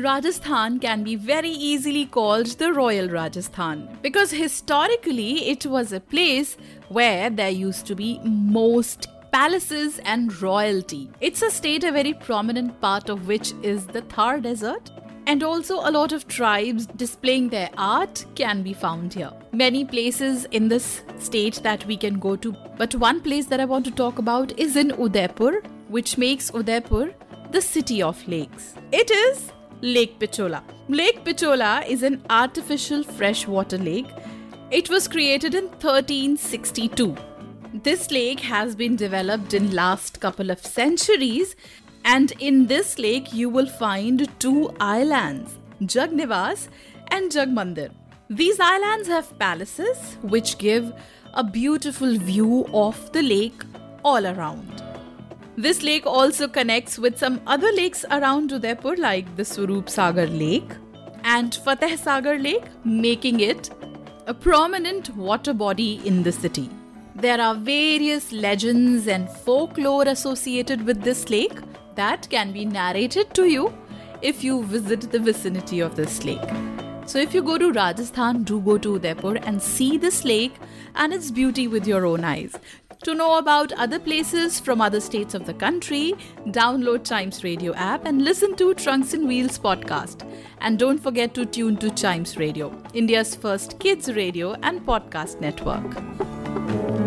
Rajasthan can be very easily called the Royal Rajasthan because historically it was a place where there used to be most palaces and royalty. It's a state, a very prominent part of which is the Thar Desert. And also, a lot of tribes displaying their art can be found here. Many places in this state that we can go to, but one place that I want to talk about is in Udaipur, which makes Udaipur the city of lakes. It is Lake Pichola. Lake Pichola is an artificial freshwater lake. It was created in 1362. This lake has been developed in last couple of centuries and in this lake you will find two islands, Jagnivas and Jagmandir. These islands have palaces which give a beautiful view of the lake all around. This lake also connects with some other lakes around Udaipur like the Surup Sagar Lake and Fateh Sagar Lake, making it a prominent water body in the city. There are various legends and folklore associated with this lake that can be narrated to you if you visit the vicinity of this lake. So, if you go to Rajasthan, do go to Udaipur and see this lake and its beauty with your own eyes. To know about other places from other states of the country, download Chimes Radio app and listen to Trunks and Wheels podcast. And don't forget to tune to Chimes Radio, India's first kids radio and podcast network.